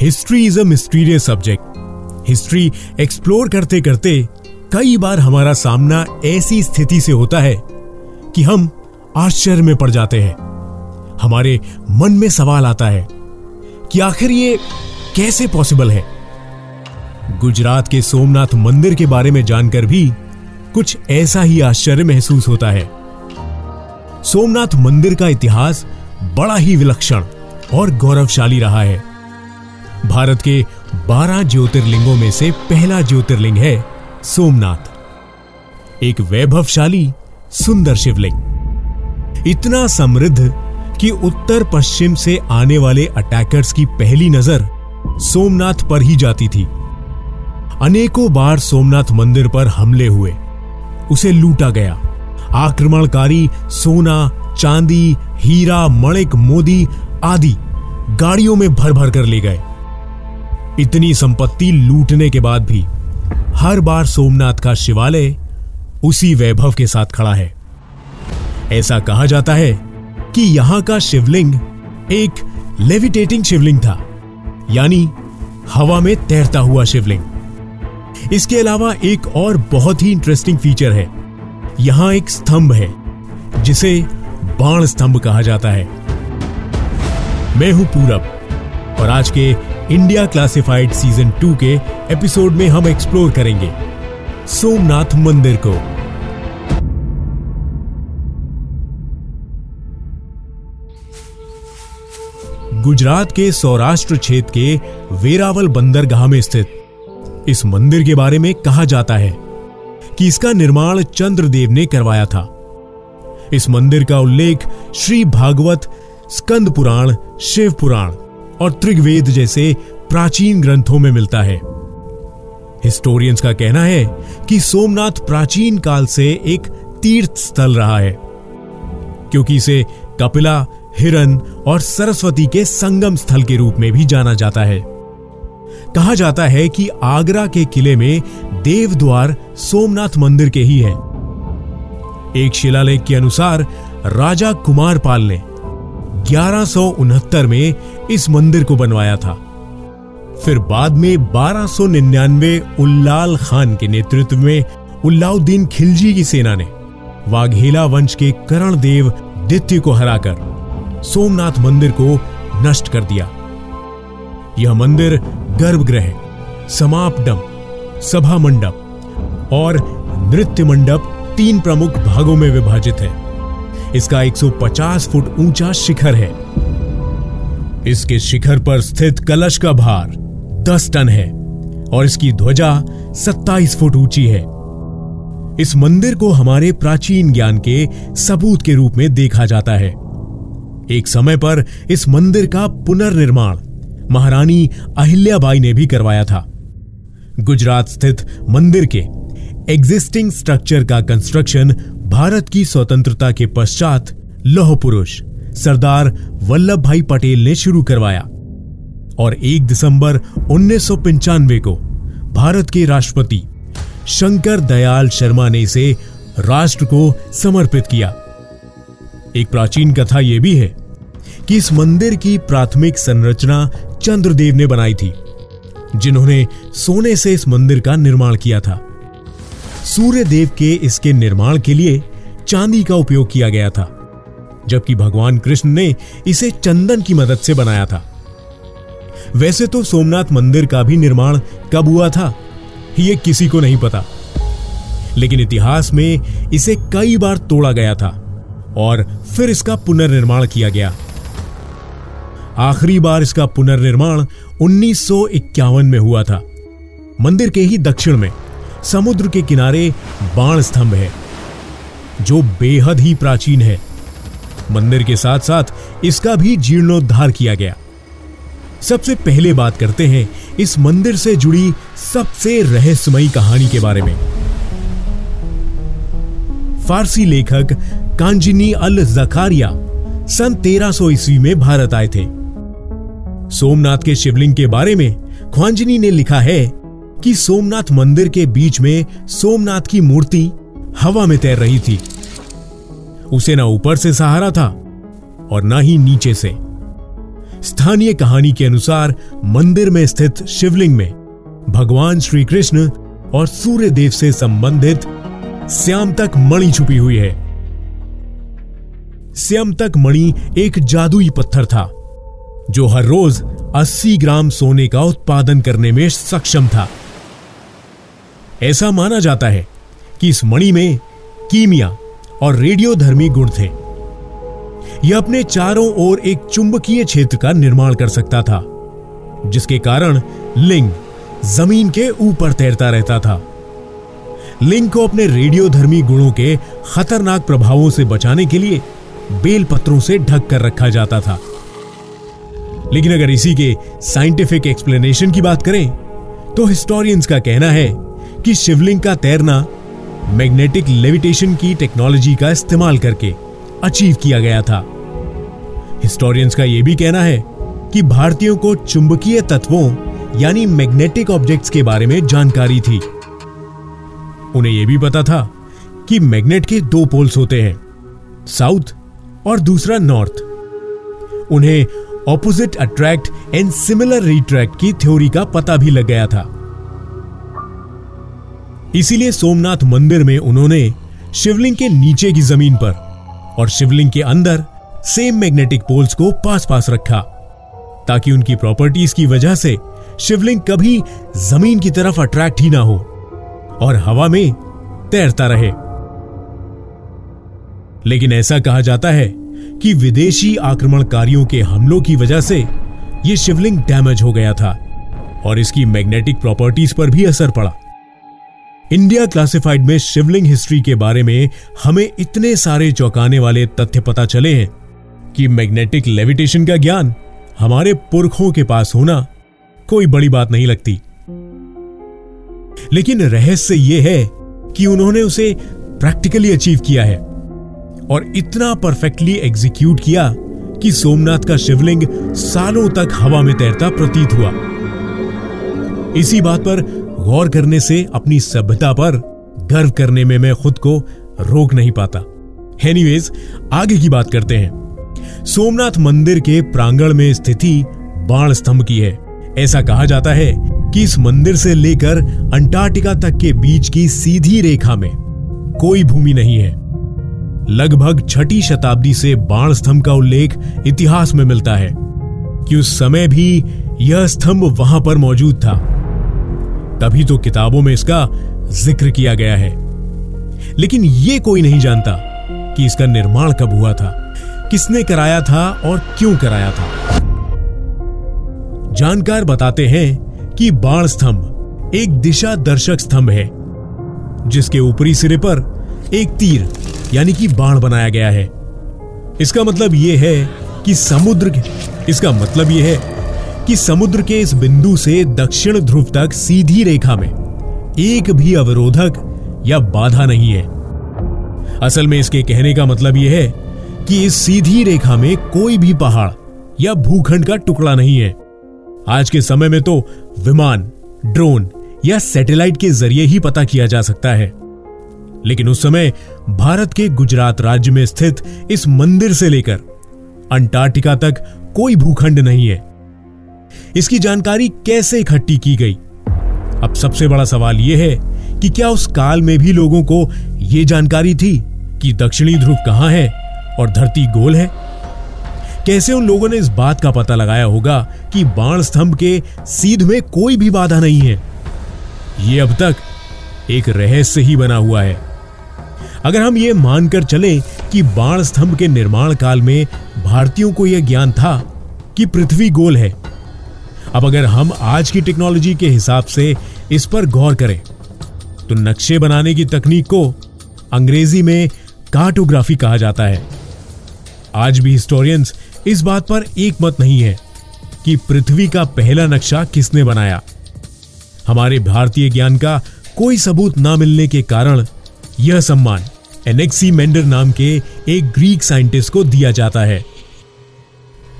History is a mysterious subject history explore करते करते कई बार हमारा सामना ऐसी स्थिति से होता है कि हम आश्चर्य में पड़ जाते हैं। हमारे मन में सवाल आता है कि आखिर ये कैसे पॉसिबल है? गुजरात के सोमनाथ मंदिर के बारे में जानकर भी कुछ ऐसा ही आश्चर्य महसूस होता है। सोमनाथ मंदिर का इतिहास बड़ा ही विलक्षण और गौरवशाली रहा है। भारत के 12 ज्योतिर्लिंगों में से पहला ज्योतिर्लिंग है सोमनाथ। एक वैभवशाली, सुंदर शिवलिंग। इतना समृद्ध कि उत्तर पश्चिम से आने वाले अटैकर्स की पहली नज़र सोमनाथ पर ही जाती थी। अनेकों बार सोमनाथ मंदिर पर हमले हुए। उसे लूटा गया। आक्रमणकारी सोना, चांदी, हीरा, मणिक, मोदी आदि गाड़ियों में भर भर कर ले गए। इतनी संपत्ति लूटने के बाद भी हर बार सोमनाथ का शिवालय उसी वैभव के साथ खड़ा है। ऐसा कहा जाता है कि यहाँ का शिवलिंग एक लेविटेटिंग शिवलिंग था, यानी हवा में तैरता हुआ शिवलिंग। इसके अलावा एक और बहुत ही इंटरेस्टिंग फीचर है। यहाँ एक स्तंभ है, जिसे बाण स्तंभ कहा जाता है। मैं हूँ पूरब। और आज के इंडिया क्लासिफाइड सीज़न टू के एपिसोड में हम एक्सप्लोर करेंगे सोमनाथ मंदिर को। गुजरात के सौराष्ट्र क्षेत्र के वेरावल बंदरगाह में स्थित इस मंदिर के बारे में कहा जाता है कि इसका निर्माण चंद्रदेव ने करवाया था। इस मंदिर का उल्लेख श्री भागवत स्कंद पुराण, शिव पुराण और त्रिगवेद जैसे प्राचीन ग्रंथों में मिलता है। हिस्टोरियंस का कहना है कि सोमनाथ प्राचीन काल से एक तीर्थ स्थल रहा है, क्योंकि इसे कपिला, हिरन और सरस्वती के संगम स्थल के रूप में भी जाना जाता है। कहा जाता है कि आगरा के किले में देव द्वार सोमनाथ मंदिर के ही है। एक शिलालेख के अनुसार राजा कुमारपाल ने ग्यारह में इस मंदिर को बनवाया था। फिर बाद में 1299 उल्लाल खान के नेतृत्व में उल्लाउद्दीन खिलजी की सेना ने वाघेला वंश के करण देव दित्य को हराकर सोमनाथ मंदिर को नष्ट कर दिया। यह मंदिर गर्भगृह, समापडम, सभा मंडप और नृत्य मंडप तीन प्रमुख भागों में विभाजित है। इसका 150 फुट ऊँचा शिखर है। इसके शिखर पर स्थित कलश का भार 10 टन है और इसकी ध्वजा 27 फुट ऊँची है। इस मंदिर को हमारे प्राचीन ज्ञान के सबूत के रूप में देखा जाता है। एक समय पर इस मंदिर का पुनर्निर्माण महारानी अहिल्याबाई ने भी करवाया था। गुजरात स्थित मंदिर के एग्जिस्टिंग स्ट्रक्चर का कंस्ट्रक्शन भारत की स्वतंत्रता के पश्चात लौह पुरुष सरदार वल्लभ भाई पटेल ने शुरू करवाया और 1 दिसंबर उन्नीस सौ पंचानवे को भारत के राष्ट्रपति शंकर दयाल शर्मा ने इसे राष्ट्र को समर्पित किया। एक प्राचीन कथा यह भी है कि इस मंदिर की प्राथमिक संरचना चंद्रदेव ने बनाई थी, जिन्होंने सोने से इस मंदिर का निर्माण किया था। सूर्य देव के इसके निर्माण के लिए चांदी का उपयोग किया गया था, जबकि भगवान कृष्ण ने इसे चंदन की मदद से बनाया था। वैसे तो सोमनाथ मंदिर का भी निर्माण कब हुआ था यह किसी को नहीं पता। लेकिन इतिहास में इसे कई बार तोड़ा गया था और फिर इसका पुनर्निर्माण किया गया। आखिरी बार इसका पुनर्निर्माण उन्नीस सौ इक्यावन में हुआ था, मंदिर के ही दक्षिण में। समुद्र के किनारे बाण स्तंभ है, जो बेहद ही प्राचीन है। मंदिर के साथ साथ इसका भी जीर्णोद्धार किया गया। सबसे पहले बात करते हैं इस मंदिर से जुड़ी सबसे रहस्यमयी कहानी के बारे में। फारसी लेखक कांजिनी अल जखारिया सन 1300 ईस्वी में भारत आए थे। सोमनाथ के शिवलिंग के बारे में ख्वांजनी ने लिखा है कि सोमनाथ मंदिर के बीच में सोमनाथ की मूर्ति हवा में तैर रही थी। उसे ना ऊपर से सहारा था और ना ही नीचे से। स्थानीय कहानी के अनुसार मंदिर में स्थित शिवलिंग में भगवान श्री कृष्ण और सूर्य देव से संबंधित श्याम तक मणि छुपी हुई है। श्याम तक मणि एक जादुई पत्थर था, जो हर रोज 80 ग्राम सोने का उत्पादन करने में सक्षम था। ऐसा माना जाता है कि इस मणि में कीमिया और रेडियोधर्मी गुण थे। यह अपने चारों ओर एक चुंबकीय क्षेत्र का निर्माण कर सकता था, जिसके कारण लिंग ज़मीन के ऊपर तैरता रहता था। लिंग को अपने रेडियोधर्मी गुणों के खतरनाक प्रभावों से बचाने के लिए बेल पत्रों से ढक कर रखा जाता था। लेकिन अगर इसी के साइंटिफिक एक्सप्लेनेशन की बात करें तो हिस्टोरियंस का कहना है कि शिवलिंग का तैरना मैग्नेटिक लेविटेशन की टेक्नोलॉजी का इस्तेमाल करके अचीव किया गया था। हिस्टोरियंस का यह भी कहना है कि भारतीयों को चुंबकीय तत्वों, यानी मैग्नेटिक ऑब्जेक्ट्स के बारे में जानकारी थी। उन्हें यह भी पता था कि मैग्नेट के दो पोल्स होते हैं साउथ और दूसरा नॉर्थ उन्हें opposite attract and similar retract की थ्योरी का पता भी लग गया था। इसीलिए सोमनाथ मंदिर में उन्होंने शिवलिंग के नीचे की ज़मीन पर और शिवलिंग के अंदर सेम मैग्नेटिक पोल्स को पास पास रखा, ताकि उनकी प्रॉपर्टीज़ की वजह से शिवलिंग कभी ज़मीन की तरफ़ अट्रैक्ट ही ना हो और हवा में तैरता रहे। लेकिन ऐसा कहा जाता है कि विदेशी आक्रमणकारियों के हमलों की वजह से यह शिवलिंग डैमेज हो गया था और इसकी मैग्नेटिक प्रॉपर्टीज़ पर भी असर पड़ा। इंडिया क्लासिफाइड में शिवलिंग हिस्ट्री के बारे में हमें इतने सारे चौंकाने वाले तथ्य पता चले हैं कि मैग्नेटिक लेविटेशन का ज्ञान हमारे पुरखों के पास होना कोई बड़ी बात नहीं लगती। लेकिन रहस्य यह है कि उन्होंने उसे प्रैक्टिकली अचीव किया है और इतना परफेक्टली एग्जीक्यूट किया कि सोमनाथ का शिवलिंग सालों तक हवा में तैरता प्रतीत हुआ। इसी बात पर गौर करने से अपनी सभ्यता पर गर्व करने में मैं खुद को रोक नहीं पाता। एनीवेज आगे की बात करते हैं। सोमनाथ मंदिर के प्रांगण में स्थिति बाण स्तंभ की है। ऐसा कहा जाता है कि इस मंदिर से लेकर अंटार्कटिका तक के बीच की सीधी रेखा में कोई भूमि नहीं है। लगभग छठी शताब्दी से बाण स्तंभ का उल्लेख इतिहास में मिलता है। कि उस समय भी यह स्तंभ वहाँ पर मौजूद था। तभी तो किताबों में इसका ज़िक्र किया गया है। लेकिन यह कोई नहीं जानता कि इसका निर्माण कब हुआ था, किसने कराया था और क्यों कराया था। जानकार बताते हैं कि बाण स्तंभ एक दिशा दर्शक स्तंभ है, जिसके ऊपरी सिरे पर एक तीर, यानी कि बाण बनाया गया है। इसका मतलब यह है कि समुद्र, इसका मतलब यह है कि समुद्र के इस बिंदु से दक्षिण ध्रुव तक सीधी रेखा में एक भी अवरोधक या बाधा नहीं है। असल में इसके कहने का मतलब यह है कि इस सीधी रेखा में कोई भी पहाड़ या भूखंड का टुकड़ा नहीं है। आज के समय में तो विमान, ड्रोन या सैटेलाइट के ज़रिए ही पता किया जा सकता है। लेकिन उस समय भारत के गुजरात राज्य में स्थित इस मंदिर से लेकर अंटार्कटिका तक कोई भूखंड नहीं है। इसकी जानकारी कैसे इकट्ठी की गई? अब सबसे बड़ा सवाल यह है कि क्या उस काल में भी लोगों को यह जानकारी थी कि दक्षिणी ध्रुव कहाँ है और धरती गोल है? कैसे उन लोगों ने इस बात का पता लगाया होगा कि बाण स्तंभ के सीध में कोई भी बाधा नहीं है? यह अब तक एक रहस्य ही बना हुआ है। अगर हम यह मानकर चलें कि बाण स्तंभ के निर्माण काल में भारतीयों को यह ज्ञान था कि पृथ्वी गोल है अब अगर हम आज की टेक्नोलॉजी के हिसाब से इस पर गौर करें तो नक्शे बनाने की तकनीक को अंग्रेज़ी में कार्टोग्राफी कहा जाता है। आज भी हिस्टोरियंस इस बात पर एक मत नहीं है कि पृथ्वी का पहला नक्शा किसने बनाया। हमारे भारतीय ज्ञान का कोई सबूत ना मिलने के कारण यह सम्मान एनेक्सी मेंडर नाम के एक ग्रीक साइंटिस्ट को दिया जाता है।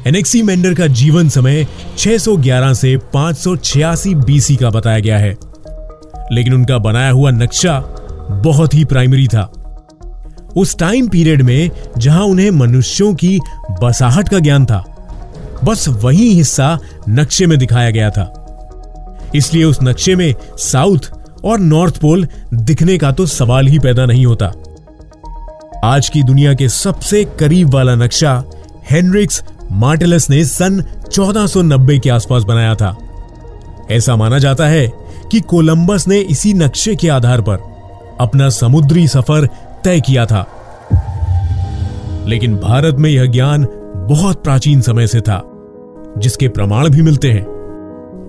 एनेक्सी मेंडर का जीवन समय 611 से 586 बीसी का बताया गया है। लेकिन उनका बनाया हुआ नक्शा बहुत ही प्राइमरी था। उस टाइम पीरियड में जहाँ उन्हें मनुष्यों की बसाहट का ज्ञान था, बस वही हिस्सा नक्शे में दिखाया गया था। इसलिए उस नक्शे में साउथ और नॉर्थ पोल दिखने का तो सवाल ही पैदा नहीं होता। आज की दुनिया के सबसे करीब वाला नक्शा हेनरिक्स मार्टेलस ने सन 1490 के आसपास बनाया था। ऐसा माना जाता है कि कोलंबस ने इसी नक्शे के आधार पर अपना समुद्री सफ़र तय किया था। लेकिन भारत में यह ज्ञान बहुत प्राचीन समय से था, जिसके प्रमाण भी मिलते हैं।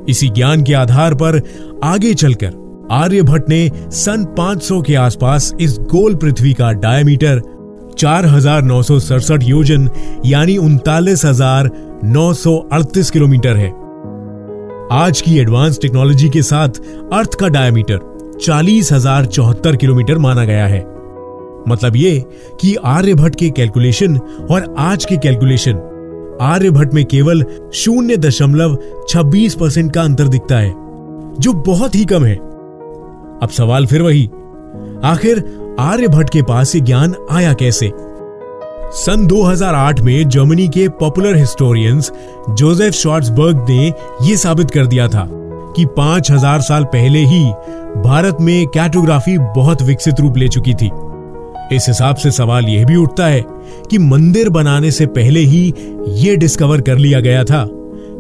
इसी ज्ञान के आधार पर आगे चलकर आर्यभट्ट ने सन 500 के आसपास इस गोल पृथ्वी का डायमीटर चार हज़ार नौ सौ सड़सठ योजन, यानी उनतालीस हज़ार नौ सौ अड़तीस किलोमीटर है। आज की एडवांस टेक्नोलॉजी के साथ अर्थ का डायमीटर चालीस हज़ार चौहत्तर किलोमीटर माना गया है। मतलब ये कि आर्यभट्ट के कैलकुलेशन और आज के कैलकुलेशन आर्यभट्ट में केवल शून्य दशमलव छब्बीस परसेंट का अंतर दिखता है, जो बहुत ही कम है। अब सवाल फिर वही आखिर आर्यभट्ट के पास ये ज्ञान आया कैसे? सन 2008 में जर्मनी के पॉपुलर हिस्टोरियंस जोसेफ शॉर्ट्सबर्ग ने यह साबित कर दिया था कि 5000 साल पहले ही भारत में कैटोग्राफी बहुत विकसित रूप ले चुकी थी। इस हिसाब से सवाल यह भी उठता है कि मंदिर बनाने से पहले ही यह डिस्कवर कर लिया गया था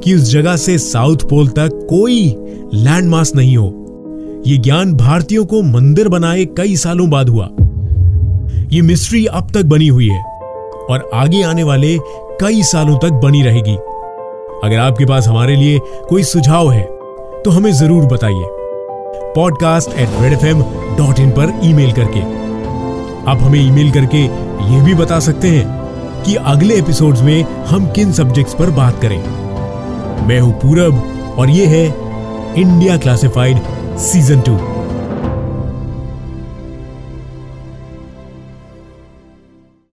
कि उस जगह से साउथ पोल तक कोई लैंडमास नहीं हो। यह ज्ञान भारतीयों को मंदिर बनाए कई सालों बाद हुआ। ये मिस्ट्री अब तक बनी हुई है और आगे आने वाले कई सालों तक बनी रहेगी। अगर आपके पास हमारे लिए कोई सुझाव है तो हमें ज़रूर बताइए। Podcast at red F M dot in पर ईमेल करके। आप हमें ईमेल करके ये भी बता सकते हैं कि अगले एपिसोड्स में हम किन सब्जेक्ट्स पर बात करें। मैं हूँ पूरब और यह है इंडिया क्लासिफाइड सीज़न टू